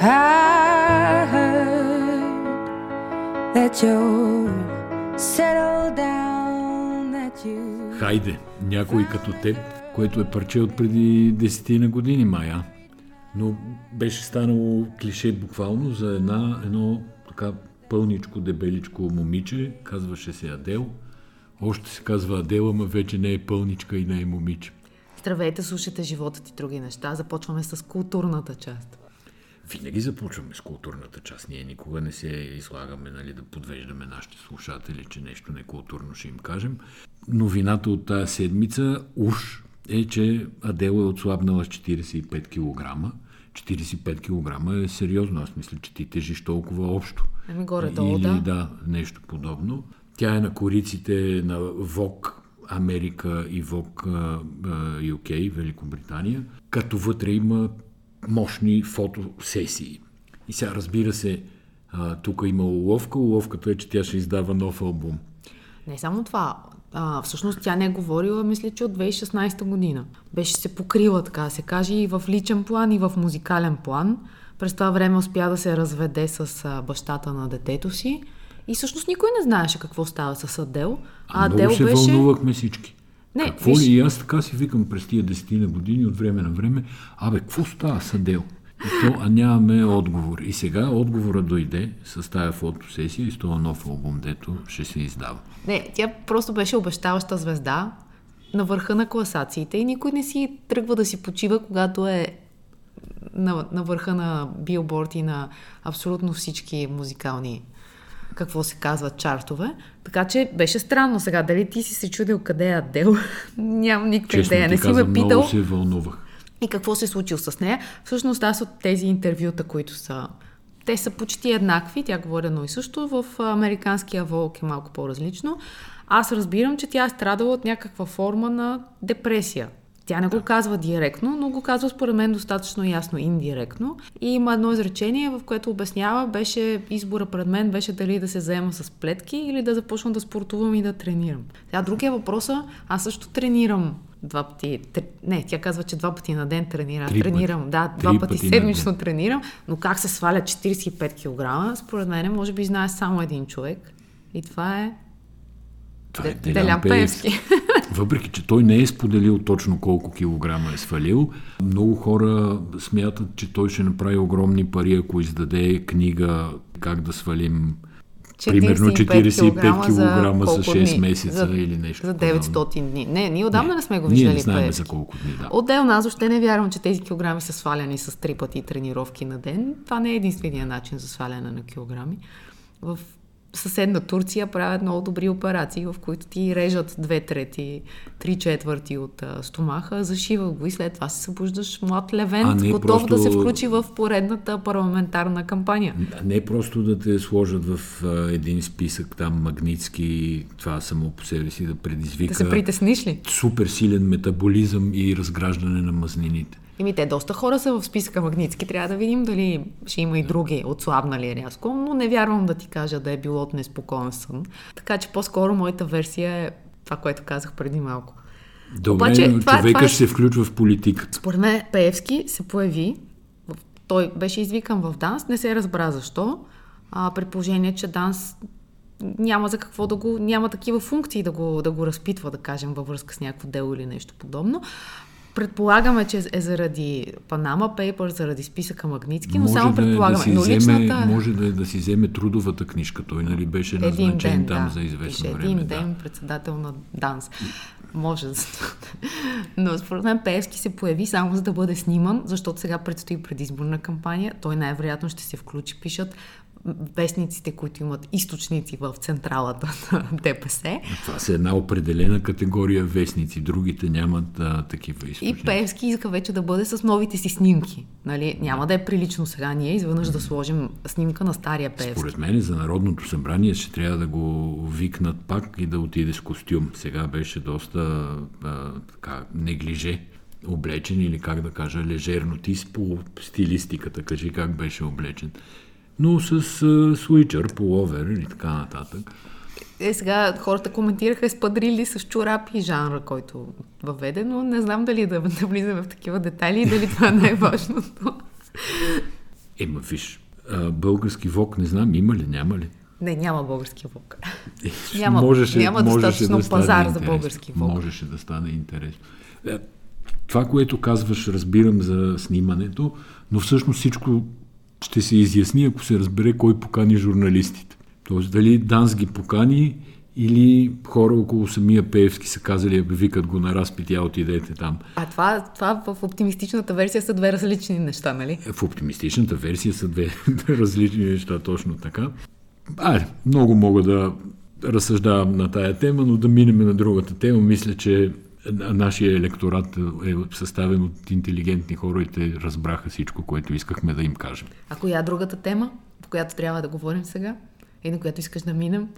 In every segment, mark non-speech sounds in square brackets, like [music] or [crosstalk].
I heard that you're settled down, that you... Хайде, някой като теб, което е парче от преди десетина години, Мая. Но беше станало клише буквално за една, едно така пълничко, дебеличко момиче, казваше се Адел. Още се казва Адел, ама вече не е пълничка и не е момиче. Здравейте, слушайте животът и други неща. Започваме с културната част. Винаги започваме с културната част. Ние никога не се излагаме нали, да подвеждаме нашите слушатели, че нещо некултурно ще им кажем. Новината от тази седмица уж е, че Адела е отслабнала с 45 кг. 45 кг е сериозно. Аз мисля, че ти тежиш толкова общо. Ами горе-долу, Или, да. да, нещо подобно. Тя е на кориците на ВОК Америка и ВОК UK, Великобритания, като вътре има мощни фотосесии. И сега, разбира се, тук има уловка. Уловката е, че тя ще издава нов албум. Не само това. А, всъщност тя не е говорила, мисля, че от 2016 година. Беше се покрила, така се каже, и в личен план, и в музикален план. През това време успя да се разведе с а, бащата на детето си. И всъщност никой не знаеше какво става с Адел. А, А много Адел се беше... вълнувахме всички. Не, какво виж- ли? И аз така си викам през тия десетина години от време на време, абе, какво става с Адел? И то, а нямаме отговор. И сега отговора дойде с тая фотосесия и с този нов албум, дето ще се издава. Не, тя просто беше обещаваща звезда на върха на класациите и никой не си тръгва да си почива, когато е на, на върха на билборд и на абсолютно всички музикални какво се казва, чартове. Така че беше странно сега. Дали ти си се чудил къде е Адел? [laughs] Нямам никаква Честно идея. Не си ме питал. много се вълнувах. И какво се е случило с нея? Всъщност аз от тези интервюта, които са... Те са почти еднакви, тя говори едно и също. В американския волк е малко по-различно. Аз разбирам, че тя е страдала от някаква форма на депресия. Тя не го казва директно, но го казва според мен достатъчно ясно индиректно. И има едно изречение, в което обяснява, беше избора пред мен беше дали да се заема с плетки или да започна да спортувам и да тренирам. Сега другия въпрос е, аз също тренирам два пъти. тр- Не, тя казва, че два пъти на ден тренира. Три пъти. тренирам, да, Три два пъти, пъти на седмично тренирам, но как се сваля 45 кг, според мен, може би знае само един човек. И това е Това е Де- Делян Пеевски. Въпреки, че той не е споделил точно колко килограма е свалил, много хора смятат, че той ще направи огромни пари, ако издаде книга как да свалим примерно 45 кг за, колко 6 дни? месеца за, или нещо. За подобно. 900 дни. Не, ние отдавна не, сме го Ние виждали не знаем за колко дни, да. Отделно аз въобще не вярвам, че тези килограми са сваляни с три пъти тренировки на ден. Това не е единствения начин за сваляне на килограми. В съседна Турция правят много добри операции, в които ти режат две трети, три четвърти от а, стомаха, зашиват го и след това се събуждаш млад левент, готов да се просто- включи в поредната парламентарна кампания. А Не просто да те сложат в а, един списък там магнитски, това само по себе си да предизвика Да се притесниш ли? супер силен метаболизъм и разграждане на мазнините. Еми, те доста хора са в списъка Магнитски. Трябва да видим дали ще има и други отслабнали рязко, но не вярвам да ти кажа да е било от неспокоен сън. Така че по-скоро моята версия е това, което казах преди малко. Добре, Обаче, но това- човека това е- ще се включва в политиката. Според мен Пеевски се появи, той беше извикан в ДАНС, не се разбра защо, а, при положение, че ДАНС няма за какво да го, няма такива функции да го, да го разпитва, да кажем, във връзка с някакво дело или нещо подобно. Предполагаме, че е заради Панама Пейпер, заради списъка Магнитски, но само да, е предполагаме. да но вземе, личната... може да, е да си вземе трудовата книжка. Той нали беше назначен ден, там да. за известно време. един да. ден председател на ДАНС. Може [laughs] Но според мен Пеевски се появи само за да бъде сниман, защото сега предстои предизборна кампания. Той най-вероятно ще се включи, пишат вестниците, които имат източници в централата [laughs] на ДПС. Това са една определена категория вестници, другите нямат а, такива И източници. Пеевски иска вече да бъде с новите си снимки. Нали? Няма да е прилично сега ние изведнъж да сложим снимка на стария Пеевски. Според мен за Народното събрание ще трябва да го викнат пак и да отиде с костюм. Сега беше доста а, така, неглиже облечен или как да кажа, лежерно. Ти по стилистиката, кажи как беше облечен. Но с а, суичър, пуловер или така нататък. Е, сега хората коментираха спадрили с чорапи жанра, който въведе, но не знам дали да, влизаме в такива детайли и дали това е важното. Ема, виж, български вок не знам, има ли, няма ли? Не, няма български вок. Е, Няма- можеше, няма можеше достатъчно да пазар за интересно. български вок. Можеше да стане интересно. Е, Това, което казваш, разбирам за снимането, но всъщност всичко ще се изясни, ако се разбере кой покани журналистите. Тоест, дали Данс ги покани или хора около самия Пеевски са казали, викат го на разпит, я отидете там. А това, това в оптимистичната версия са две различни неща, нали? В оптимистичната версия са две [laughs] различни неща, точно така. А, много мога да разсъждавам на тая тема, но да минем на другата тема. Мисля, че нашия електорат е съставен от интелигентни хора и те разбраха всичко, което искахме да им кажем. А коя е другата тема, по която трябва да говорим сега? И на която искаш да минем?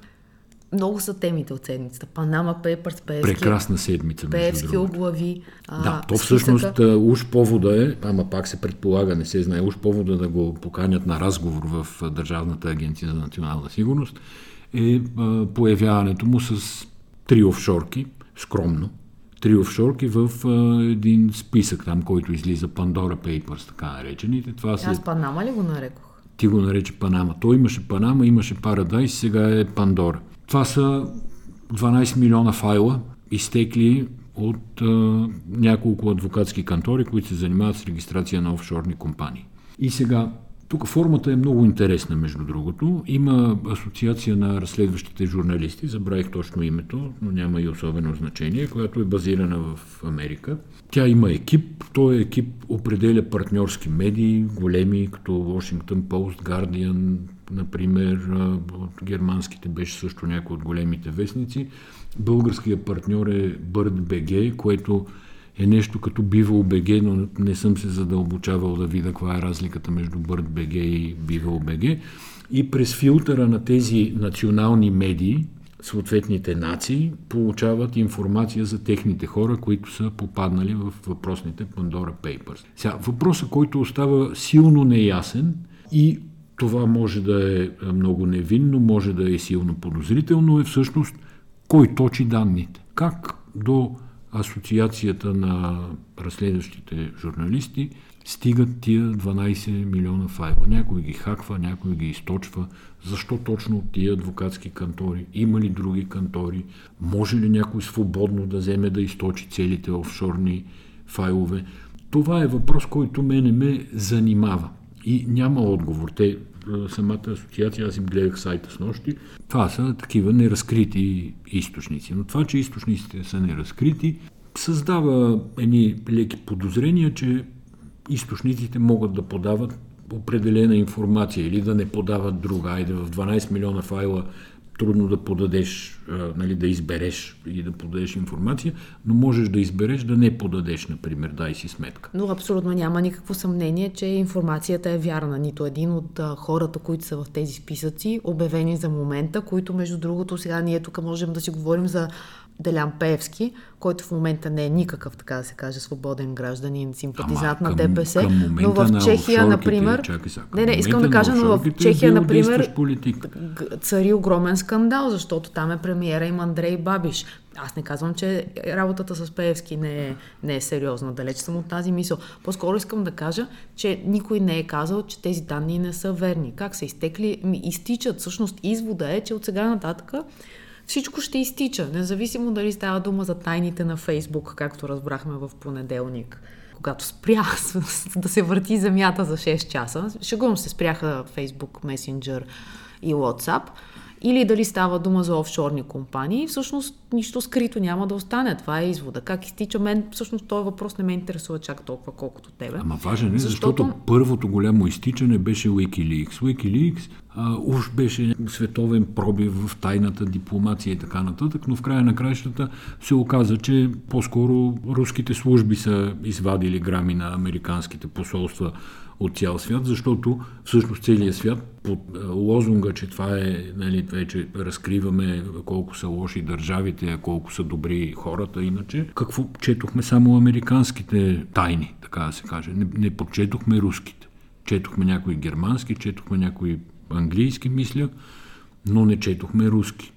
Много са темите от седмицата. Панама Пейпърс, Пеевски, Прекрасна седмица, Пеевски а, Да, то списъка. всъщност а, уж повода е, ама пак се предполага, не се знае, уж повода да го поканят на разговор в Държавната агенция за национална сигурност е появяването му с три офшорки, скромно, три офшорки в а, един списък там, който излиза Pandora Papers, така наречените. Това са Аз Панама ли го нарекох? ти го нарече Панама. Той имаше Панама, имаше Парадайс, сега е Пандора. Това са 12 милиона файла, изтекли от а, няколко адвокатски кантори, които се занимават с регистрация на офшорни компании. И сега, тук формата е много интересна, между другото. Има асоциация на разследващите журналисти, забравих точно името, но няма и особено значение, която е базирана в Америка. Тя има екип, този екип определя партньорски медии, големи, като Washington Post, Guardian, например, от германските беше също някой от големите вестници. Българският партньор е Bird BG, което е нещо като Бивал БГ, но не съм се задълбочавал да видя каква е разликата между Bird BG и Бивал БГ. И през филтъра на тези национални медии, съответните нации получават информация за техните хора, които са попаднали в въпросните Pandora Papers. Сега, въпросът, който остава силно неясен и това може да е много невинно, може да е силно подозрително, е всъщност кой точи данните. Как до Асоциацията на разследващите журналисти стигат тия 12 милиона файла. Някой ги хаква, някой ги източва. Защо точно тия адвокатски кантори? Има ли други кантори? Може ли някой свободно да вземе да източи целите офшорни файлове? Това е въпрос, който мене ме занимава. И няма отговор. Те, самата асоциация, аз им гледах сайта с нощи, това са такива неразкрити източници. Но това, че източниците са неразкрити, създава едни леки подозрения, че източниците могат да подават определена информация или да не подават друга. Айде в 12 милиона файла трудно да подадеш, нали, да избереш и да подадеш информация, но можеш да избереш да не подадеш, например, дай си сметка. Но абсолютно няма никакво съмнение, че информацията е вярна. Нито един от хората, които са в тези списъци, обявени за момента, които между другото сега ние тук можем да си говорим за Делян Пеевски, който в момента не е никакъв, така да се каже, свободен гражданин, симпатизант Ама на към- ДПС, към момента но в на Чехия, офшорките, например... чакай сега, към не, не, искам да на кажа, но в Чехия, е бил например, цари огромен скандал, защото там е премиера им Андрей Бабиш. Аз не казвам, че работата с Пеевски не е, не е сериозна. Далеч съм от тази мисъл. По-скоро искам да кажа, че никой не е казал, че тези данни не са верни. Как са изтекли? Ми изтичат. Всъщност извода е, че от сега нататък всичко ще изтича. Независимо дали става дума за тайните на Фейсбук, както разбрахме в понеделник когато спря [laughs] да се върти земята за 6 часа. Шегувам се, спряха Facebook Messenger и WhatsApp. Или дали става дума за офшорни компании, всъщност нищо скрито няма да остане. Това е извода. Как изтича мен, всъщност този въпрос не ме интересува чак толкова, колкото тебе. Ама важен е, защото, защото първото голямо изтичане беше Wikileaks. Wikileaks а, уж беше световен пробив в тайната дипломация и така нататък, но в края на краищата се оказа, че по-скоро руските служби са извадили грами на американските посолства от цял свят, защото всъщност целият свят под а, лозунга, че това е, нали, вече разкриваме колко са лоши държавите, колко са добри хората, иначе какво четохме само американските тайни, така да се каже. Не, не подчетохме руските. Четохме някои германски, четохме някои английски, мисля, но не четохме руски.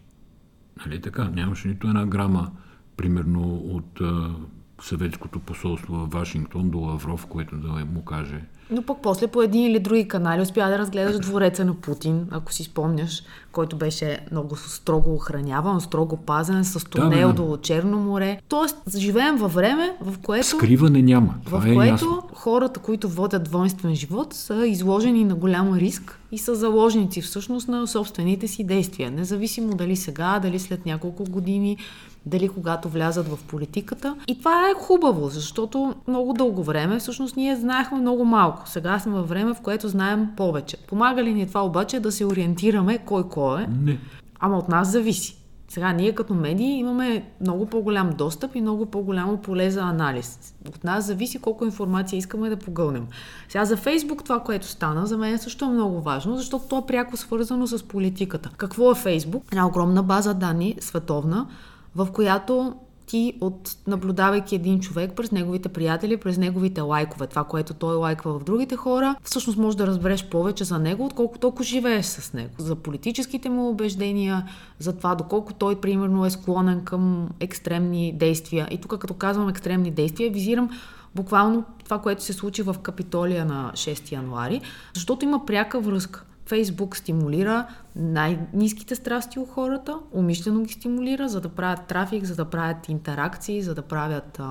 Нали така? Нямаше нито една грама, примерно от а, съветското посолство в Вашингтон до Лавров, което да му каже Но пък после по един или други канали успя да разгледаш двореца на Путин, ако си спомняш, който беше много строго охраняван, строго пазен, с тунел да, до Черно море. Тоест, живеем във време, в което... Скриване няма. Това в е което ясно. хората, които водят двойствен живот, са изложени на голям риск и са заложници всъщност на собствените си действия. Независимо дали сега, дали след няколко години, дали когато влязат в политиката. И това е хубаво, защото много дълго време всъщност ние знаехме много малко. Сега сме във време, в което знаем повече. Помага ли ни това обаче да се ориентираме кой кой е? Не. Ама от нас зависи. Сега ние като медии имаме много по-голям достъп и много по-голямо поле за анализ. От нас зависи колко информация искаме да погълнем. Сега за Фейсбук това, което стана, за мен също е много важно, защото то е пряко свързано с политиката. Какво е Фейсбук? Една огромна база данни, световна, в която ти от наблюдавайки един човек през неговите приятели, през неговите лайкове, това, което той лайква в другите хора, всъщност можеш да разбереш повече за него, отколкото ако живееш с него. За политическите му убеждения, за това доколко той, примерно, е склонен към екстремни действия. И тук, като казвам екстремни действия, визирам буквално това, което се случи в Капитолия на 6 януари, защото има пряка връзка. Фейсбук стимулира най-низките страсти у хората, умишлено ги стимулира, за да правят трафик, за да правят интеракции, за да правят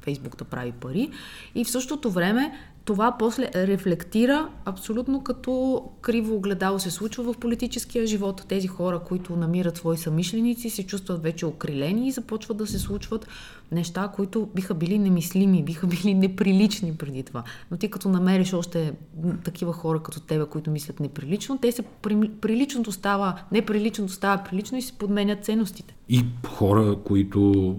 Фейсбук да прави пари. И в същото време това после рефлектира абсолютно като криво огледало се случва в политическия живот. Тези хора, които намират свои самишленици, се чувстват вече окрилени и започват да се случват неща, които биха били немислими, биха били неприлични преди това. Но ти като намериш още такива хора като тебе, които мислят неприлично, те се приличното става, неприличното става прилично и се подменят ценностите. И хора, които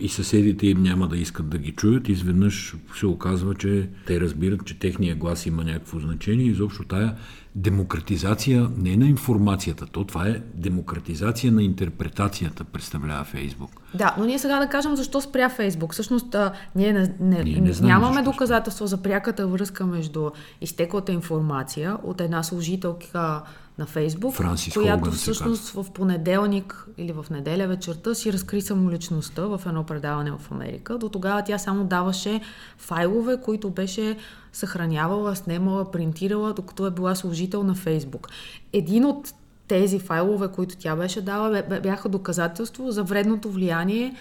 и съседите им няма да искат да ги чуят, изведнъж се оказва, че те разбират, че техния глас има някакво значение. Изобщо тая демократизация не на информацията, то това е демократизация на интерпретацията, представлява Фейсбук. Да, но ние сега да кажем защо спря Фейсбук. Всъщност а, ние, не, не, ние не нямаме доказателство за пряката връзка между изтеклата информация от една служителка на Фейсбук, Франсис която Холган всъщност в понеделник или в неделя вечерта си разкри самоличността в едно предаване в Америка. До тогава тя само даваше файлове, които беше съхранявала, снимала, принтирала, докато е била служител на Фейсбук. Един от тези файлове, които тя беше дала, бяха доказателство за вредното влияние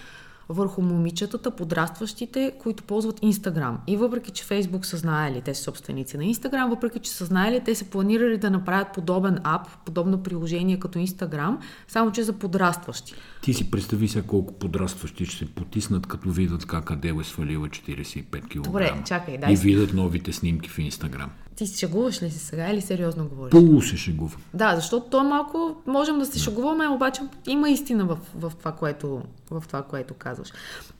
върху момичетата, подрастващите, които ползват Инстаграм. И въпреки, че Фейсбук са знаели, те са собственици на Инстаграм, въпреки, че са знаели, те са планирали да направят подобен ап, подобно приложение като Инстаграм, само че за подрастващи. Ти си представи сега колко подрастващи ще се потиснат, като видят как Адел е свалила 45 кг. Добре, чакай, дай И видят новите снимки в Инстаграм. Ти се шегуваш ли си сега или сериозно говориш? Полу се шегува. Да, защото то малко можем да се шегуваме, обаче има истина в, в, това, което, в това, което казваш.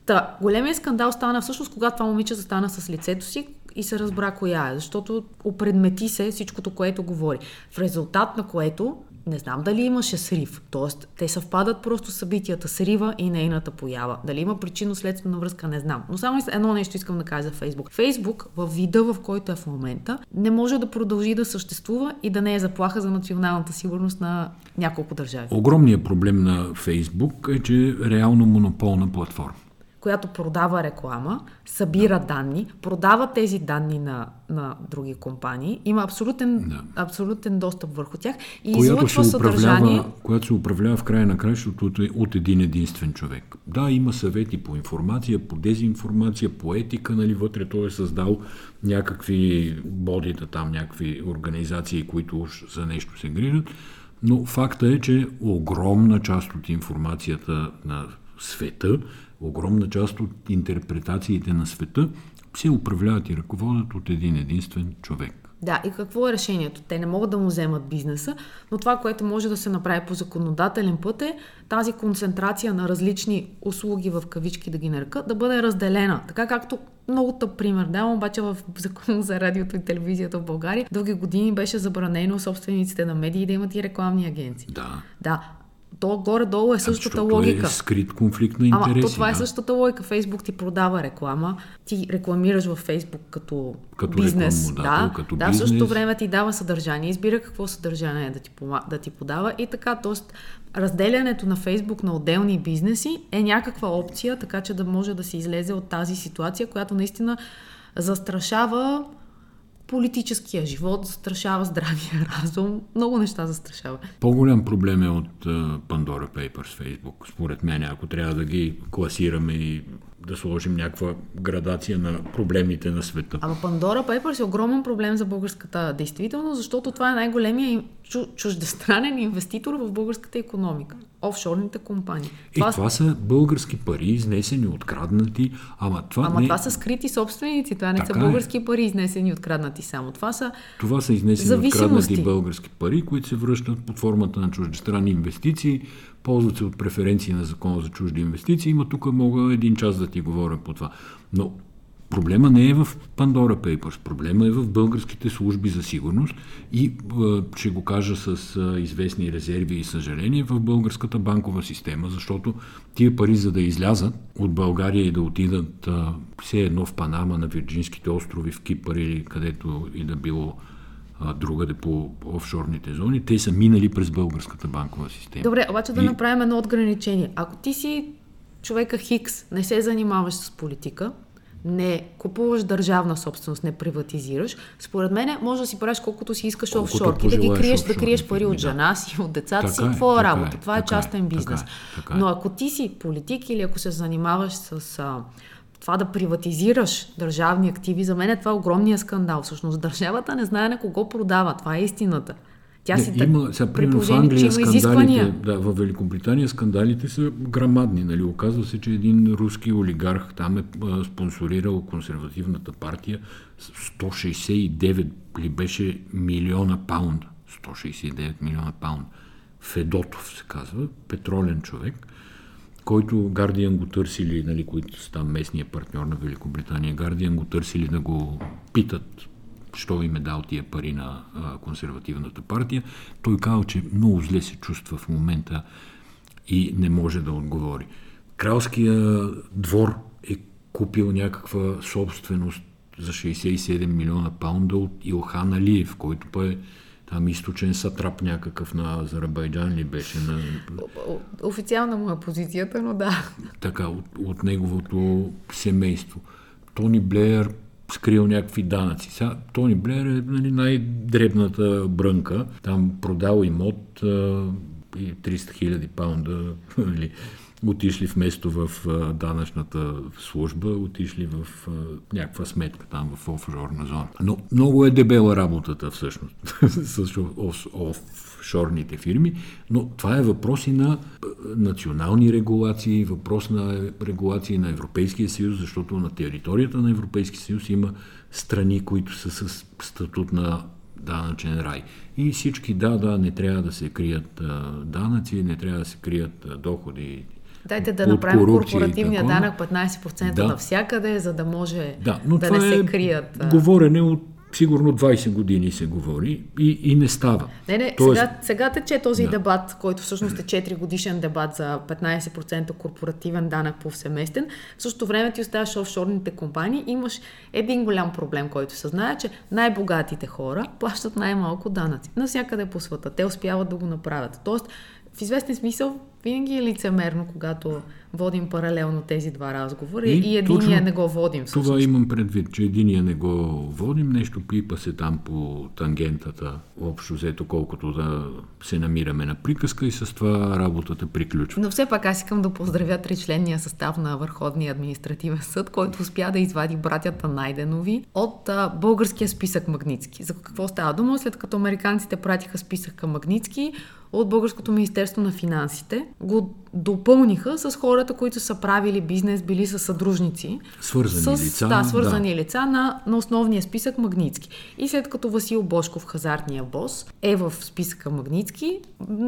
Та, големия скандал стана всъщност, когато това момиче застана с лицето си и се разбра коя е, защото опредмети се всичкото, което говори. В резултат на което не знам дали имаше срив. Тоест, те съвпадат просто събитията, срива и нейната поява. Дали има причинно-следствена връзка, не знам. Но само едно нещо искам да кажа за Фейсбук. Фейсбук, в вида, в който е в момента, не може да продължи да съществува и да не е заплаха за националната сигурност на няколко държави. Огромният проблем на Фейсбук е, че е реално монополна платформа която продава реклама, събира данни, продава тези данни на, на други компании, има абсолютен, да. абсолютен достъп върху тях и която излъчва се съдържание. Която се управлява в края на кращото от, от един единствен човек. Да, има съвети по информация, по дезинформация, по етика, нали, вътре той е създал някакви бодита там, някакви организации, които уж за нещо се грижат, но факта е, че огромна част от информацията на света огромна част от интерпретациите на света се управляват и ръководят от един единствен човек. Да, и какво е решението? Те не могат да му вземат бизнеса, но това, което може да се направи по законодателен път е тази концентрация на различни услуги в кавички да ги нарека, да бъде разделена. Така както много тъп пример давам, обаче в закон за радиото и телевизията в България дълги години беше забранено собствениците на медии да имат и рекламни агенции. Да. Да, то горе-долу е същата Защото логика. е скрит конфликт на интереси. Ама то това е да. е същата логика. Фейсбук ти продава реклама, ти рекламираш във Фейсбук като, като бизнес. Да, като да, бизнес. в същото време ти дава съдържание, избира какво съдържание да ти, да ти подава и така. Тоест, разделянето на Фейсбук на отделни бизнеси е някаква опция, така че да може да се излезе от тази ситуация, която наистина застрашава политическия живот, застрашава здравия [laughs] разум, много неща застрашава. По-голям проблем е от uh, Pandora Papers Facebook, според мен, ако трябва да ги класираме и да сложим някаква градация на проблемите на света. Ама Пандора Papers е огромен проблем за българската действителност, защото това е най-големия чуждестранен инвеститор в българската економика. Офшорните компании. И това, това са български пари, изнесени, откраднати, ама това Ама не... това са скрити собственици, това не така са български е. пари, изнесени, откраднати само. Това са Това са изнесени, откраднати български пари, които се връщат под формата на чуждестранни инвестиции, ползват се от преференции на закона за чужди инвестиции. Има тук мога един час да ти говоря по това. Но Проблема не е в Pandora Papers, проблема е в българските служби за сигурност и, ще го кажа с известни резерви и съжаление, в българската банкова система, защото тия пари, за да излязат от България и да отидат все едно в Панама, на Вирджинските острови, в Кипър или където и да било другаде по офшорните зони, те са минали през българската банкова система. Добре, обаче да и... направим едно отграничение. Ако ти си човека Хикс, не се занимаваш с политика, не купуваш държавна собственост, не приватизираш, според мен може да си правиш колкото си искаш колкото офшорки, да ги криеш, да криеш пари от жена си, от децата така си, е, твоя работа. Е, това е частен е, бизнес. Е, така е. Но ако ти си политик или ако се занимаваш с а, това да приватизираш държавни активи, за мен е това огромния скандал. Всъщност държавата не знае на кого продава. Това е истината. Тя не, си има, сега, при в Англия скандалите, да, в Великобритания скандалите са грамадни. Нали? Оказва се, че един руски олигарх там е а, спонсорирал консервативната партия 169 ли беше милиона паунда. 169 милиона паунда. Федотов се казва, петролен човек, който Гардиан го търсили, нали, които са там местния партньор на Великобритания, Гардиан го търсили да го питат що им е дал тия пари на а, консервативната партия. Той казал, че много зле се чувства в момента и не може да отговори. Кралския двор е купил някаква собственост за 67 милиона паунда от Илхан Алиев, който па е там източен сатрап някакъв на Азербайджан ли беше? На... Официална му е позицията, но да. Така, от, от неговото семейство. Тони Блеер скрил някакви данъци. Сега, Тони Блер е нали, най-дребната брънка. Там продал имот а, и 300 хиляди паунда [laughs] нали, отишли вместо в а, данъчната служба, отишли в а, някаква сметка там в офшорна зона. Но много е дебела работата всъщност [laughs] с офшорните фирми, но това е въпрос и на национални регулации, въпрос на регулации на Европейския съюз, защото на територията на Европейския съюз има страни, които са с статут на данъчен рай. И всички, да, да, не трябва да се крият а, данъци, не трябва да се крият а, доходи Дайте да направим корпоративния данък 15% да. навсякъде, за да може да, но да не се е крият. Говорене от сигурно 20 години се говори и, и не става. Не, не, Тоест... сега, сега тече този да. дебат, който всъщност е 4 годишен дебат за 15% корпоративен данък повсеместен. В същото време ти оставаш офшорните компании, имаш един голям проблем, който се знае, че най-богатите хора плащат най-малко данъци. Навсякъде по света. Те успяват да го направят. Тоест, в известен смисъл винаги е лицемерно, когато водим паралелно тези два разговора и, и единия не го водим. Всъщност. Това имам предвид, че единия не го водим, нещо пипа се там по тангентата, общо взето колкото да се намираме на приказка и с това работата приключва. Но все пак аз искам да поздравя тричленния състав на Върховния административен съд, който успя да извади братята Найденови от а, българския списък Магницки. За какво става дума? След като американците пратиха списък към Магницки, от Българското Министерство на финансите го допълниха с хората, които са правили бизнес, били са съдружници. Свързани с, лица. Да, свързани да. лица на, на основния списък Магницки. И след като Васил Бошков, хазартния бос, е в списъка Магницки,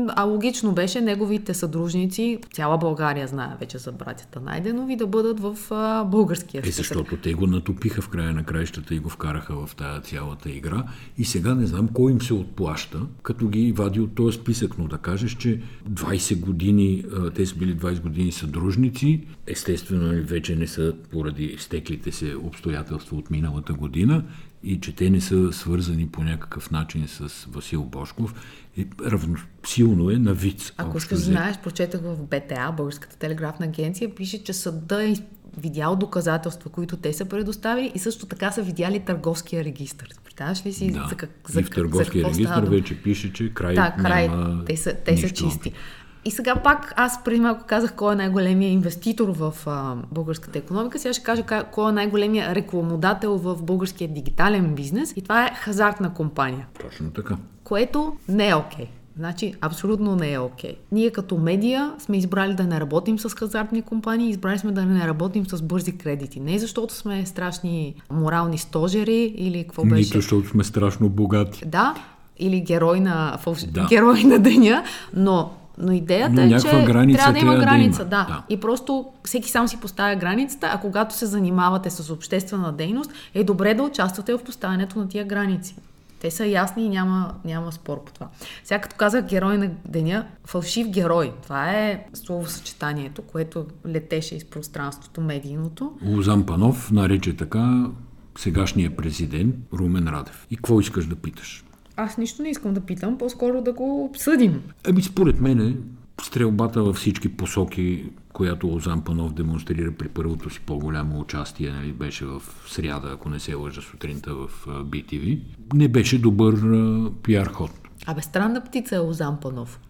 а логично беше неговите съдружници, цяла България знае вече за братята Найденови, да бъдат в а, българския списък. Е, защото те го натопиха в края на краищата и го вкараха в тая цялата игра. И сега не знам кой им се отплаща, като ги вади от този списък. Но да кажеш, че 20 години те са били 20 години съдружници. Естествено, нали, вече не са поради изтеклите се обстоятелства от миналата година и че те не са свързани по някакъв начин с Васил Бошков, е равносилно е на виц. Ако искаш да знаеш, прочетах в БТА, Българската телеграфна агенция, пише, че съда е видял доказателства, които те са предоставили и също така са видяли търговския регистр. Представяш ли си Да. за, как, и за, в как- търговския регистр вече пише, че край, Да, край. няма Те са, те са чисти. И сега пак, аз преди малко казах кой е най-големия инвеститор в а, българската економика. Сега ще кажа ка- кой е най-големия рекламодател в българския дигитален бизнес. И това е хазартна компания, Точно така. което не е окей. Значи, абсолютно не е окей. Ние като медия сме избрали да не работим с хазартни компании, избрали сме да не работим с бързи кредити. Не защото сме страшни морални стожери или какво беше. Нито защото сме страшно богати. Да, или герой на, фалш... Да. герой на деня, но, но идеята Но е, че граница трябва да има трябва да граница. има. Да. Да. И просто всеки сам си поставя границата, а когато се занимавате с обществена дейност, е добре да участвате в поставянето на тия граници. Те са ясни и няма, няма спор по това. Сега като казах герой на деня, фалшив герой. Това е словосъчетанието, което летеше из пространството медийното. Лозан Панов нарече така сегашния президент Румен Радев. И какво искаш да питаш? Аз нищо не искам да питам, по-скоро да го обсъдим. Ами според мен стрелбата във всички посоки, която Лозан Панов демонстрира при първото си по-голямо участие, нали, беше в сряда, ако не се лъжа сутринта в BTV, не беше добър а, пиар ход. Абе, странна птица е Лозан Панов.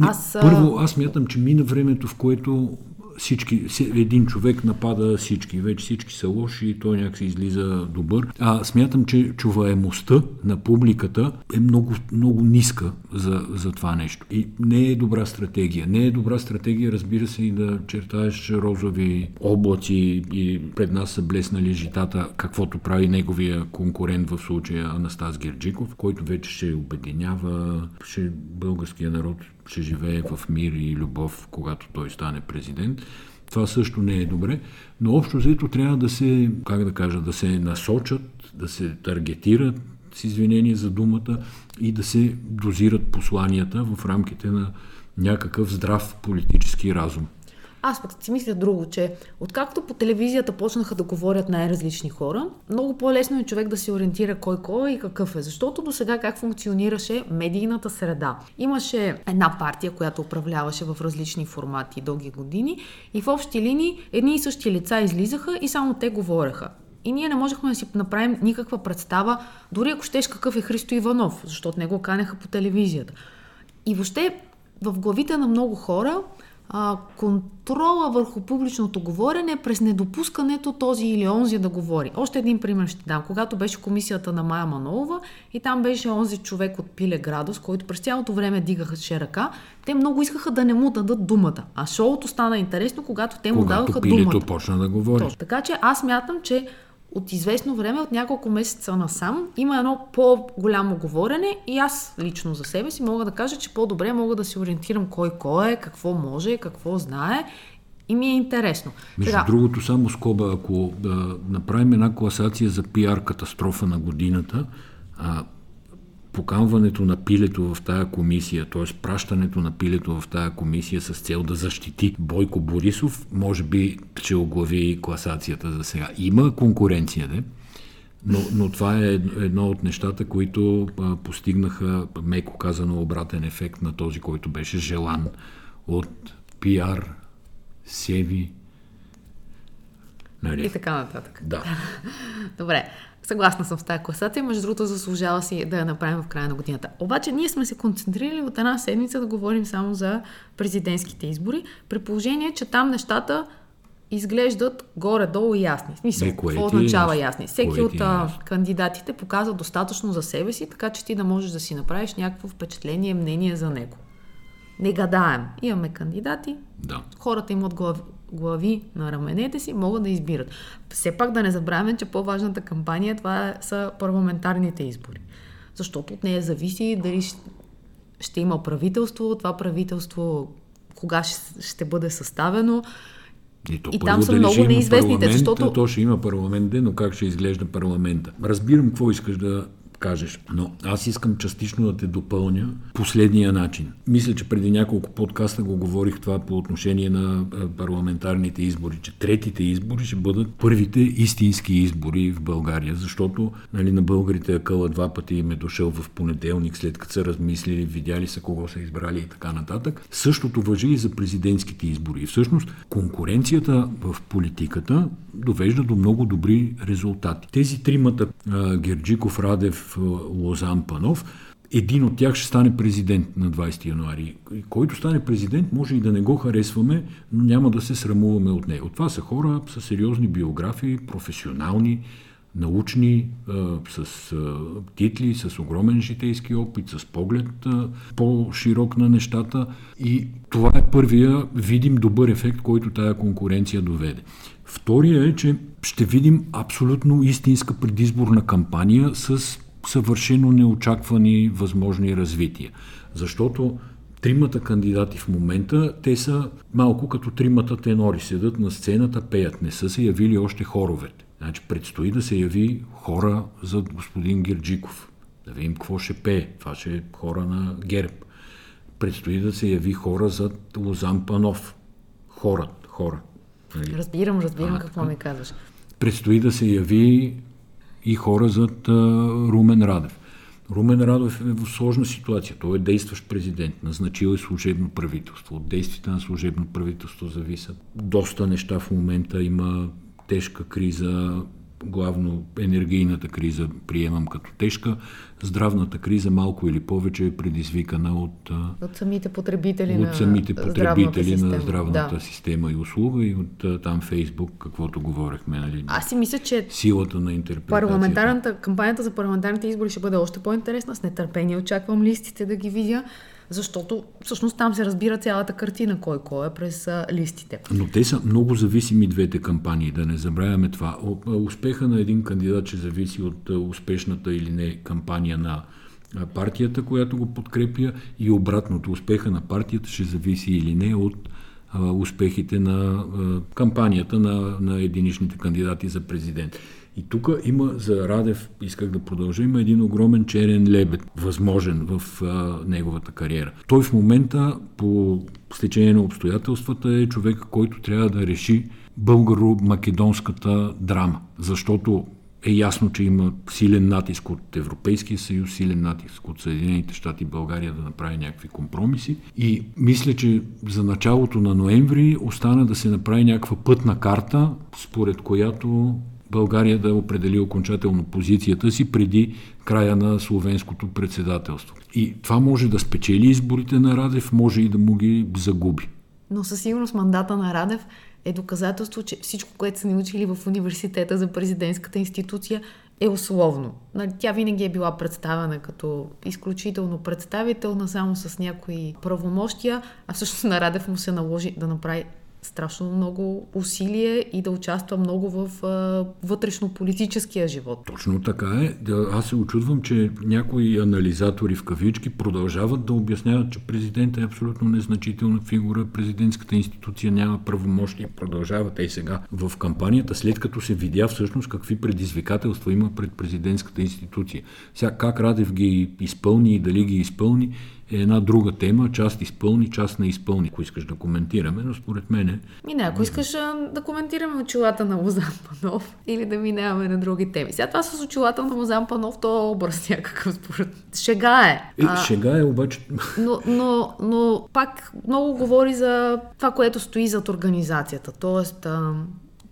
Аз, Първо, аз мятам, че мина времето, в което всички, един човек напада всички. Вече всички са лоши и той някак се излиза добър. А смятам, че чуваемостта на публиката е много, много ниска за, за това нещо. И не е добра стратегия. Не е добра стратегия, разбира се, и да чертаеш розови облаци и пред нас са блеснали житата, каквото прави неговия конкурент в случая Анастас Герджиков, който вече ще обединява, ще българския народ ще живее в мир и любов, когато той стане президент. Това също не е добре, но общо взето трябва да се, как да кажа, да се насочат, да се таргетират, с извинение за думата, и да се дозират посланията в рамките на някакъв здрав политически разум. Аз пък си мисля друго, че откакто по телевизията почнаха да говорят най-различни хора, много по-лесно е човек да се ориентира кой кой и какъв е. Защото до сега как функционираше медийната среда? Имаше една партия, която управляваше в различни формати дълги години и в общи линии едни и същи лица излизаха и само те говореха. И ние не можехме да си направим никаква представа, дори ако щеш какъв е Христо Иванов, защото не го канеха по телевизията. И въобще в главите на много хора а, контрола върху публичното говорене през недопускането този или онзи да говори. Още един пример ще дам. Когато беше комисията на Майя Манолова и там беше онзи човек от Пиле Градус, който през цялото време дигаха ръка, те много искаха да не му дадат думата. А шоуто стана интересно, когато те му Когато дадоха думата. почна да говори. Точно. Така че аз мятам, че от известно време, от няколко месеца насам, има едно по-голямо говорене и аз лично за себе си мога да кажа, че по-добре мога да се ориентирам кой кой е, какво може, какво знае и ми е интересно. Между Сега, другото, само скоба, ако да направим една класация за пиар катастрофа на годината, а, поканването на пилето в тая комисия, т.е. пращането на пилето в тая комисия с цел да защити Бойко Борисов, може би ще оглави класацията за сега. Има конкуренция, не? Но, но това е едно от нещата, които а, постигнаха, меко казано, обратен ефект на този, който беше желан от пиар, севи. Нали? и така нататък. Да. Добре, съгласна съм с тази класация. Между другото, заслужава си да я направим в края на годината. Обаче, ние сме се концентрирали от една седмица да говорим само за президентските избори, при положение, че там нещата изглеждат горе-долу ясни. Смисъл, Бе, какво означава ясни? Всеки от а, кандидатите показва достатъчно за себе си, така че ти да можеш да си направиш някакво впечатление, мнение за него. Не гадаем. Имаме кандидати, Да. хората имат глави, глави на раменете си, могат да избират. Все пак да не забравяме, че по-важната кампания това са парламентарните избори. Защото от нея зависи дали ще, има правителство, това правителство кога ще, ще бъде съставено. И, то И там са много неизвестните, защото- То ще има парламент, но как ще изглежда парламента? Разбирам какво искаш да кажеш. Но аз искам частично да те допълня последния начин. Мисля, че преди няколко подкаста го говорих това по отношение на парламентарните избори, че третите избори ще бъдат първите истински избори в България, защото нали, на българите акъла два пъти им е дошъл в понеделник, след като са размислили, видяли са кого са избрали и така нататък. Същото въжи и за президентските избори. И всъщност конкуренцията в политиката довежда до много добри резултати. Тези тримата Герджиков, Радев, Лозан, Панов един от тях ще стане президент на 20 януари. Който стане президент, може и да не го харесваме, но няма да се срамуваме от него. Това са хора с сериозни биографии, професионални, научни, с титли, с огромен житейски опит, с поглед по-широк на нещата. И това е първия видим добър ефект, който тая конкуренция доведе. Втория е, че ще видим абсолютно истинска предизборна кампания с съвършено неочаквани възможни развития. Защото тримата кандидати в момента, те са малко като тримата тенори, седат на сцената, пеят, не са се явили още хоровете. Значи предстои да се яви хора за господин Герджиков. Да видим какво ще пее. Това ще е хора на ГЕРБ. Предстои да се яви хора за Лозан Панов. Хора, хора. Нали? Разбирам, разбирам а, какво ми казваш. Предстои да се яви и хора зад Румен Радев. Румен Радов е в сложна ситуация. Той е действащ президент. Назначил е служебно правителство. От действията на служебно правителство зависят доста неща в момента. Има тежка криза, главно енергийната криза приемам като тежка. Здравната криза малко или повече е предизвикана от, от самите потребители, от на, самите потребители здравната на здравната да. система и услуга и от там Фейсбук, каквото говорихме. Нали, Аз си мисля, че силата на интерпретацията. Парламентарната, кампанията за парламентарните избори ще бъде още по-интересна. С нетърпение очаквам листите да ги видя защото всъщност там се разбира цялата картина, кой кой е през а, листите. Но те са много зависими двете кампании, да не забравяме това. Успеха на един кандидат ще зависи от успешната или не кампания на партията, която го подкрепя и обратното. Успеха на партията ще зависи или не от успехите на кампанията на, на единичните кандидати за президент. И тук има за Радев, исках да продължа, има един огромен черен лебед, възможен в а, неговата кариера. Той в момента, по стечение на обстоятелствата, е човек, който трябва да реши българо-македонската драма. Защото е ясно, че има силен натиск от Европейския съюз, силен натиск от Съединените щати България да направи някакви компромиси. И мисля, че за началото на ноември остана да се направи някаква пътна карта, според която България да определи окончателно позицията си преди края на словенското председателство. И това може да спечели изборите на Радев, може и да му ги загуби. Но със сигурност мандата на Радев е доказателство, че всичко, което са ни учили в университета за президентската институция е условно. Нали, тя винаги е била представена като изключително представителна, само с някои правомощия, а всъщност на Радев му се наложи да направи страшно много усилие и да участва много в а, вътрешно-политическия живот. Точно така е. Аз се очудвам, че някои анализатори в кавички продължават да обясняват, че президентът е абсолютно незначителна фигура, президентската институция няма правомощи. Продължават и сега в кампанията, след като се видя всъщност какви предизвикателства има пред президентската институция. Сега как Радев ги изпълни и дали ги изпълни, е една друга тема, част изпълни, част не изпълни, ако искаш да коментираме, но според мен е... И не, ако искаш да коментираме очилата на Лозан Панов или да минаваме на други теми. Сега това с очилата на Лозан Панов, то е образ някакъв според... Шега е. е а, шега е обаче... Но, но, но пак много говори за това, което стои зад организацията. Тоест, а,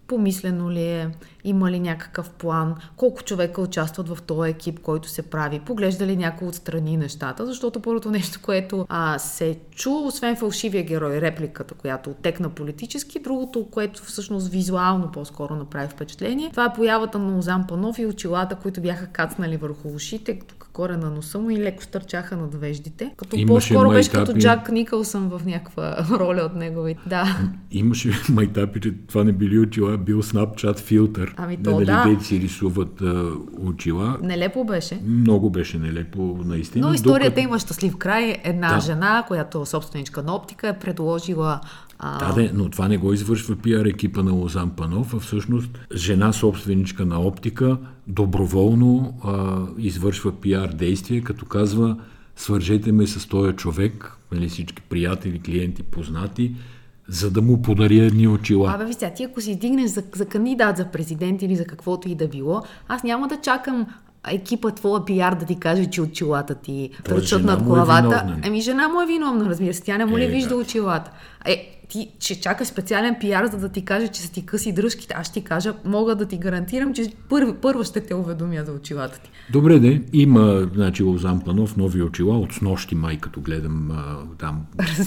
помислено ли е, има ли някакъв план, колко човека участват в този екип, който се прави, поглежда ли някой отстрани нещата, защото първото нещо, което а, се чу, освен фалшивия герой, репликата, която отекна политически, другото, което всъщност визуално по-скоро направи впечатление, това е появата на Озан Панов и очилата, които бяха кацнали върху ушите, горе на носа му и леко стърчаха над веждите. Като Имаше по-скоро беше като Джак Никълсън в някаква [laughs] роля от неговите. Да. Имаше майтапи, че това не били очила, бил Snapchat филтър. Ами то, нали, да. Дети си рисуват а, очила. Нелепо беше. Много беше нелепо, наистина. Но историята докато... има щастлив край. Една да. жена, която е собственичка на оптика, е предложила А, Да, де, но това не го извършва пиар екипа на Лозан Панов, а всъщност жена собственичка на оптика доброволно а, извършва пиар действие, като казва свържете ме с този човек, нали, всички приятели, клиенти, познати, за да му подаря едни очила. Абе, ви сега, ти ако си дигнеш за, за кандидат за президент или за каквото и да било, аз няма да чакам екипа твоя пиар да ти каже, че очилата ти жена над е главата. виновна. Еми, жена му е виновна, разбира се. Тя не му ли Е, вижда да. очилата? Е, ти ще чакаш специален пиар, за да ти каже, че са ти къси дръжките. Аз ще ти кажа, мога да ти гарантирам, че първо, първо ще те уведомя за очилата ти. Добре, де, има, значи, Лозан Панов, нови очила, от снощи май, като гледам а, там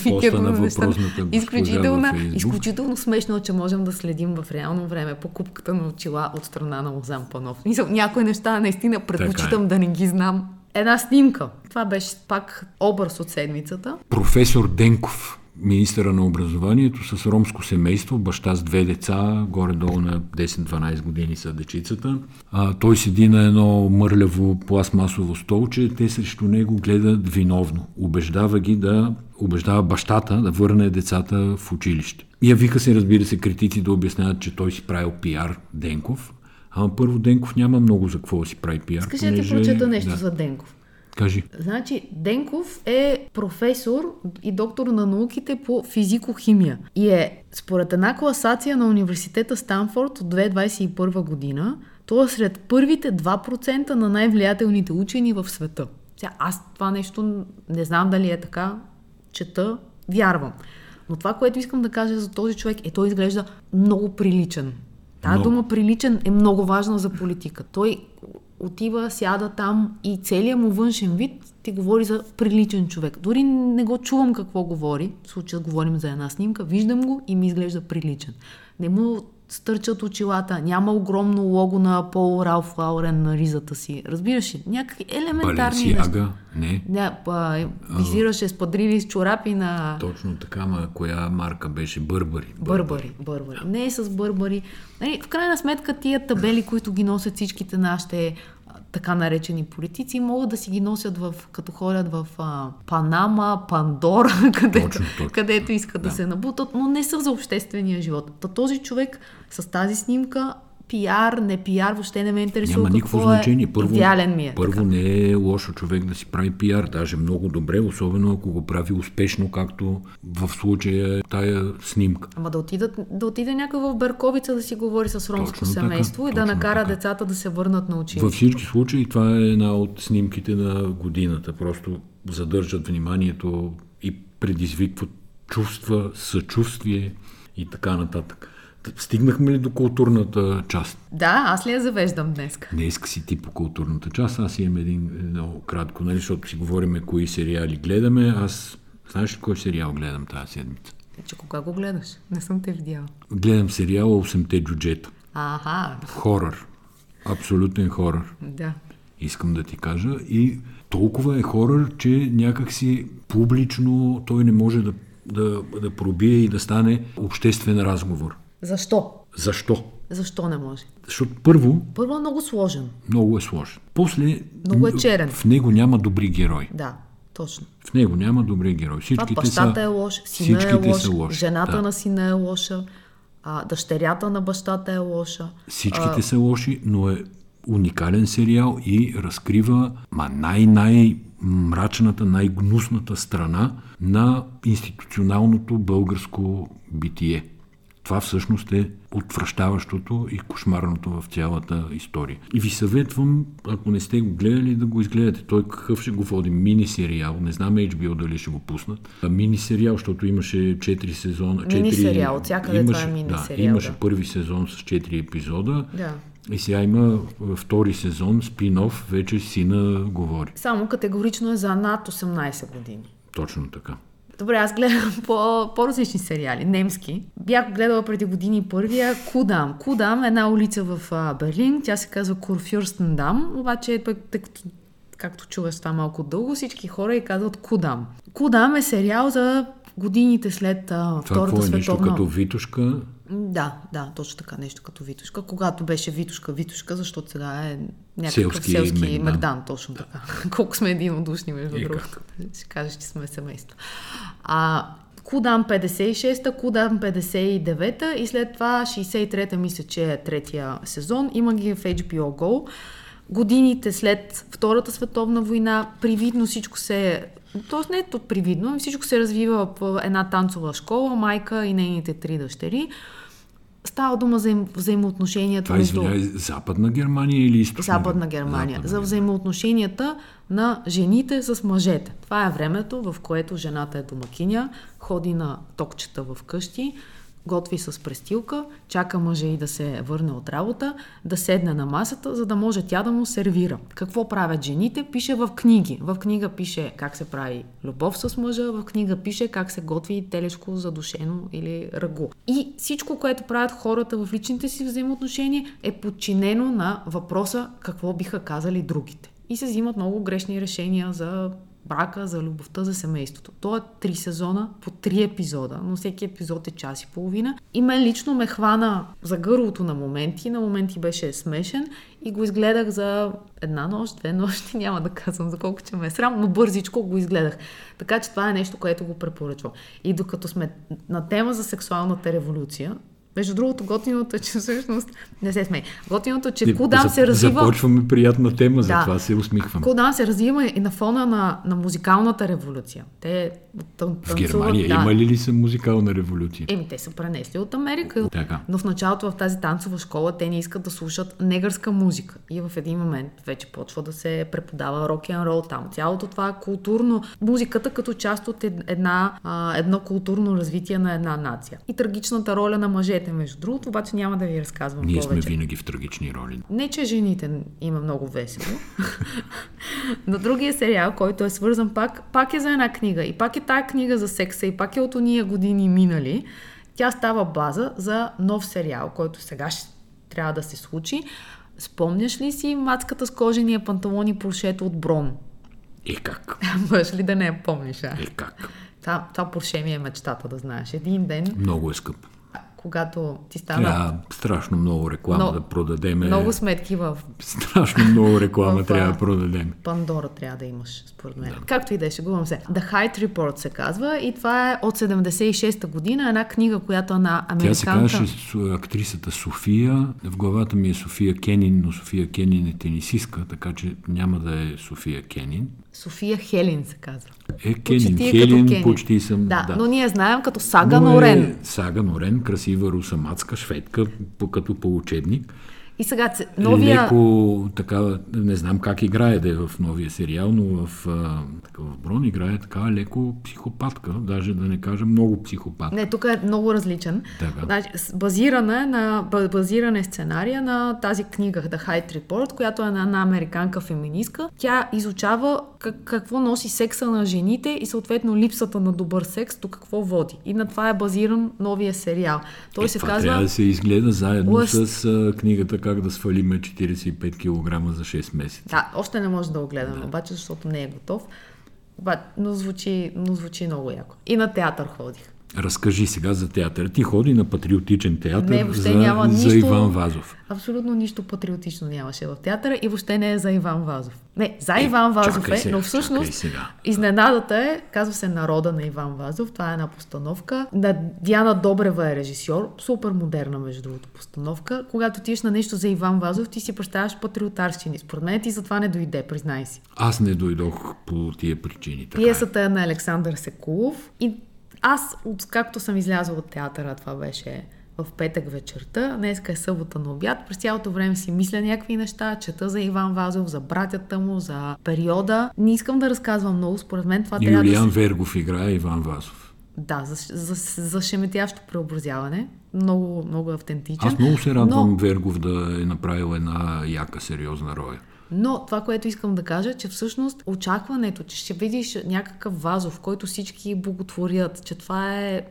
поста на въпросната изключително, изключително смешно, е, че можем да следим в реално време покупката на очила от страна на Лозан Панов. Някои неща наистина предпочитам е. да не ги знам. Една снимка. Това беше пак образ от седмицата. Професор Денков, министъра на образованието, с ромско семейство, баща с две деца, горе-долу на 10-12 години са дечицата. А, той седи на едно мърляво пластмасово столче, те срещу него гледат виновно. Убеждава ги да убеждава бащата да върне децата в училище. И я вика се, разбира се, критици да обясняват, че той си правил пиар Денков. Ама първо Денков няма много за какво да си прави пиар. Да ти понеже- прочета нещо да. за Денков? Кажи. Значи, Денков е професор и доктор на науките по физико-химия. И е, според една класация на университета Станфорд от 2021 година, той е сред първите 2% на най-влиятелните учени в света. Сега, аз това нещо не знам дали е така, чета, вярвам. Но това, което искам да кажа за този човек е, той изглежда много приличен. Тая Много. дума приличен е много важна за политика. Той отива, сяда там и целият му външен вид ти говори за приличен човек. Дори не го чувам какво говори. В случая говорим за една снимка. Виждам го и ми изглежда приличен. Не му стърчат очилата, няма огромно лого на Пол Ралф Лаурен на ризата си. Разбираш ли? Някакви елементарни неща. Не. Не, а, визираше спадрили с чорапи на Точно така, ма коя марка беше? Бърбари. Бърбари, бърбари. Не е с бърбари. Нали, в крайна сметка тия табели, които ги носят всичките нашите така наречени политици, могат да си ги носят в, като ходят в а, Панама, Пандора, [laughs] където, Точно, точно. където искат да. Да. се набутат, но не са за обществения живот. Та този човек с тази снимка пиар, не пиар, въобще не ме интересува Няма никакво какво значение. е. Първо, Идеален ми е. първо така. не е лошо човек да си прави пиар, даже много добре, особено ако го прави успешно, както в случая е тая снимка. Ама да, отидат, да отиде някой в Берковица да си говори с ромско Точно така, семейство и да накара така. децата да се върнат на училище. Във всички случаи това е една от снимките на годината. Просто задържат вниманието и предизвикват чувства, съчувствие и така нататък. Стигнахме ли до културната част? Да, аз ли я завеждам днес? Днеска си ти по културната част, аз имам един много кратко, нали, защото си говориме кои сериали гледаме. Аз, знаеш ли кой сериал гледам тази седмица? Че кога го гледаш? Не съм те видяла. Гледам сериала 8-те джуджета. Аха, Хорър. Абсолютен хорър. да. искам да ти кажа. И толкова е хорър, че някакси публично той не може да, да, да пробие и да стане обществен разговор. Защо? Защо? Защо не може? Защото първо, Първо е много сложен. много е сложен. После, Много е черен. в него няма добри герои. Да, точно. В него няма добри герои. Това Всичките бащата са, е лош, сина е лош, са лоши. жената да. на сина е лоша, а, дъщерята на бащата е лоша. Всичките са лоши, но е уникален сериал и разкрива ма най-най мрачната, най-гнусната страна на институционалното българско битие. Това всъщност е отвръщаващото и кошмарното в цялата история. И ви съветвам, ако не сте го гледали, да го изгледате. Той какъв ще го води? Мини сериал. Не знам HBO дали ще го пуснат. А, мини сериал, защото имаше 4 сезона. 4, Мини-сериал, от всякъде това е да, мини-сериал, имаше да. първи сезон с 4 епизода. Да. И сега има втори сезон, спин-оф, вече сина говори. Само категорично е за над 18 години. Точно така. Добре, аз гледам [laughs] по, по-различни сериали, немски. Бях гледала преди години първия Кудам. Кудам е една улица в а, Берлин, тя се казва Курфюрстендам, обаче пък, тъй като както чуваш това малко дълго, всички хора и казват Кудам. Кудам е сериал за годините след а, Това Втората какво е нещо световна... като Витушка? Да, да, точно така, нещо като Витушка. Когато беше Витушка, Витушка, защото сега е някакъв Селски селски, Мегдан. Мегдан, точно така. [laughs] Колко сме единодушни, между другото. Ще кажеш, че сме семейство. А, Кудан 56-та, Кудан 59-та и след това 63-та мисля, че е третия сезон. Има ги в HBO Go. Годините след Втората световна война, привидно всичко се Тоест не е привидно, всичко се развива в една танцова школа, майка и нейните три дъщери. Става дума за взаимоотношенията. Това, извиняй, Западна Германия или Източна? Западна Германия. Западна за взаимоотношенията на жените с мъжете. Това е времето, в което жената е домакиня, ходи на токчета в къщи, готви с престилка, чака мъжа и да се върне от работа, да седне на масата, за да може тя да му сервира. Какво правят жените? Пише в книги. В книга пише как се прави любов с мъжа, в книга пише как се готви телешко задушено или рагу. И всичко, което правят хората в личните си взаимоотношения е подчинено на въпроса какво биха казали другите. И се взимат много грешни решения за брака, за любовта, за семейството. То е три сезона по три епизода, но всеки епизод е час и половина. И мен лично ме хвана за гърлото на моменти. На моменти беше смешен и го изгледах за една нощ, две нощи, [laughs] няма да казвам за колко че ме е срам, но бързичко го изгледах. Така че това е нещо, което го препоръчвам. И докато сме на тема за сексуалната революция, между другото, готиното е, че всъщност... Не се смей. Готиното е, че Кудам се развива... Започваме приятна тема, да. затова се усмихвам. Кудам се развива и на фона на, на музикалната революция. Те танцуват, В Германия да. има ли са музикална революция? Еми, те са пренесли от Америка. Така. Но в началото в тази танцова школа те не искат да слушат негърска музика. И в един момент вече почва да се преподава рок н рол там. Цялото това културно... Музиката като част от една, а, едно културно развитие на една нация. И трагичната роля на мъжете жените, между другото, обаче няма да ви разказвам Ние повече. сме винаги в трагични роли. Не, че жените има много весело. [laughs] Но другия сериал, който е свързан пак, пак е за една книга. И пак е тая книга за секса, и пак е от уния години минали. Тя става база за нов сериал, който сега ще трябва да се случи. Спомняш ли си мацката с кожения панталон и поршето от Брон? И как? [laughs] Мъж ли да не я помниш, а? И как? Това, това порше ми е мечтата да знаеш. Един ден... Много е скъпо когато ти стана... Трябва страшно много реклама Но, да продадем. Много сметки в... Страшно много реклама [laughs] в, трябва да продадем. Пандора трябва да имаш, според мен. Да. Както и да е, шегувам се. The Height Report се казва и това е от 76-та година, една книга, която е на американка... Тя се казваше актрисата София. В главата ми е София Кенин, но София Кенин е тенисистка, така че няма да е София Кенин. София Хелин се казва. Е, Кенин. Хелин, Кенин. почти съм. Да, да, но ние знаем като Сага Норен. Е, Сага Норен, красива русамацка, шведка, като по учебник. И сега новия... Леко така, не знам как играе да е в новия сериал, но в, така, в Брон играе така леко психопатка, даже да не кажа много психопат. Не, тук е много различен. Така. Значи, базирана е на, базиране сценария на тази книга The Height Report, която е на една американка феминистка. Тя изучава как, какво носи секса на жените и съответно липсата на добър секс до какво води. И на това е базиран новия сериал. Той е, се казва... трябва да се изгледа заедно Lust... с а, книгата как да свалиме 45 кг за 6 месеца. Да, още не може да го гледаме, да. обаче, защото не е готов. Но звучи, но звучи много яко. И на театър ходих. Разкажи сега за театър. Ти ходи на патриотичен театър не, за, няма нищо, за Иван Вазов. Абсолютно нищо патриотично нямаше в театъра и въобще не е за Иван Вазов. Не, за е, Иван Вазов е, сега, но всъщност сега. изненадата е, казва се Народа на Иван Вазов, това е една постановка. На Диана Добрева е режисьор, супер модерна между другото постановка. Когато ти на нещо за Иван Вазов, ти си представяш патриотарщини. Според мен ти затова не дойде, признай си. Аз не дойдох по тия причини. Така е. Пиесата е на Александър Секулов и аз, както съм излязла от театъра, това беше в петък вечерта, днеска е събота на обяд, през цялото време си мисля някакви неща, чета за Иван Вазов, за братята му, за периода. Не искам да разказвам много, според мен това Юлиан трябва да... се... Вергов играе Иван Вазов. Да, за, за, за шеметящо преобразяване. Много, много автентичен. Аз много се радвам Но... Вергов да е направил една яка, сериозна роля. Но това, което искам да кажа, че всъщност очакването, че ще видиш някакъв вазов, който всички боготворят, че това е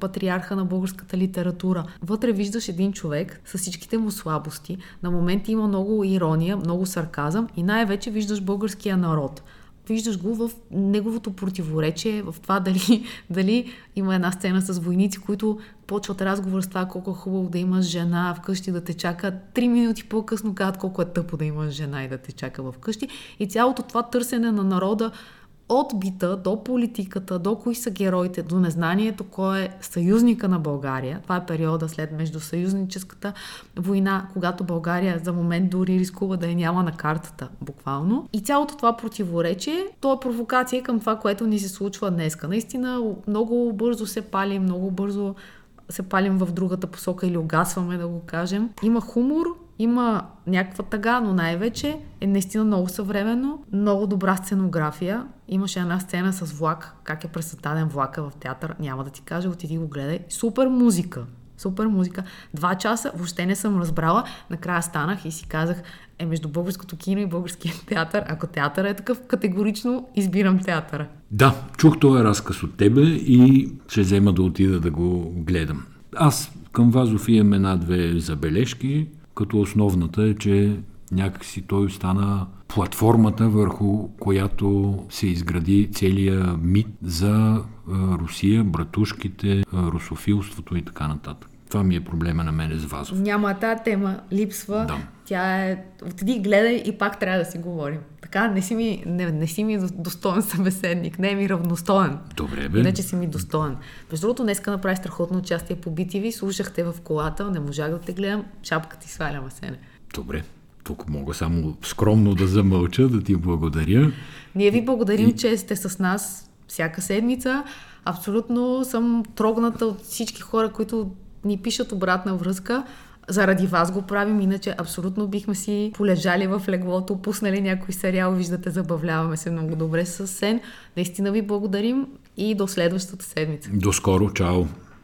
патриарха на българската литература. Вътре виждаш един човек с всичките му слабости. На моменти има много ирония, много сарказъм и най-вече виждаш българския народ виждаш го в неговото противоречие, в това дали, [laughs] дали има една сцена с войници, които почват разговор с това колко е хубаво да имаш жена вкъщи да те чака. Три минути по-късно казват колко е тъпо да имаш жена и да те чака вкъщи. И цялото това търсене на народа от бита до политиката, до кои са героите, до незнанието кой е съюзника на България. Това е периода след междусъюзническата война, когато България за момент дори рискува да я няма на картата, буквално. И цялото това противоречие, то е провокация към това, което ни се случва днеска. Наистина много бързо се пали, много бързо се палим в другата посока или огасваме, да го кажем. Има хумор, има някаква тъга, но най-вече е наистина много съвременно, много добра сценография. Имаше една сцена с влак, как е пресъздаден влака в театър, няма да ти кажа, отиди го гледай. Супер музика, супер музика. Два часа, въобще не съм разбрала. Накрая станах и си казах, е между българското кино и българския [laughs] театър. Ако театър е такъв, категорично избирам театъра. Да, чух този разказ от тебе и ще взема да отида да го гледам. Аз към Вазов имам една-две забележки, като основната е, че някакси той стана платформата, върху която се изгради целия мит за Русия, братушките, русофилството и така нататък. Това ми е проблема на мене с Вазов. Няма тази тема, липсва. Да. Тя е... Отиди, гледай и пак трябва да си говорим. Така, не си ми, не, не си ми достоен събеседник, не е ми равностоен. Добре, бе. Иначе си ми достоен. Между другото, днеска направи страхотно участие по BTV, слушахте в колата, не можах да те гледам, шапка ти свалям, Асене. Добре. Тук мога само скромно да замълча, да ти благодаря. Ние ви благодарим, и... че сте с нас всяка седмица. Абсолютно съм трогната от всички хора, които ни пишат обратна връзка. Заради вас го правим, иначе абсолютно бихме си полежали в леглото, пуснали някой сериал, виждате, забавляваме се много добре с Сен. Наистина ви благодарим и до следващата седмица. До скоро, чао!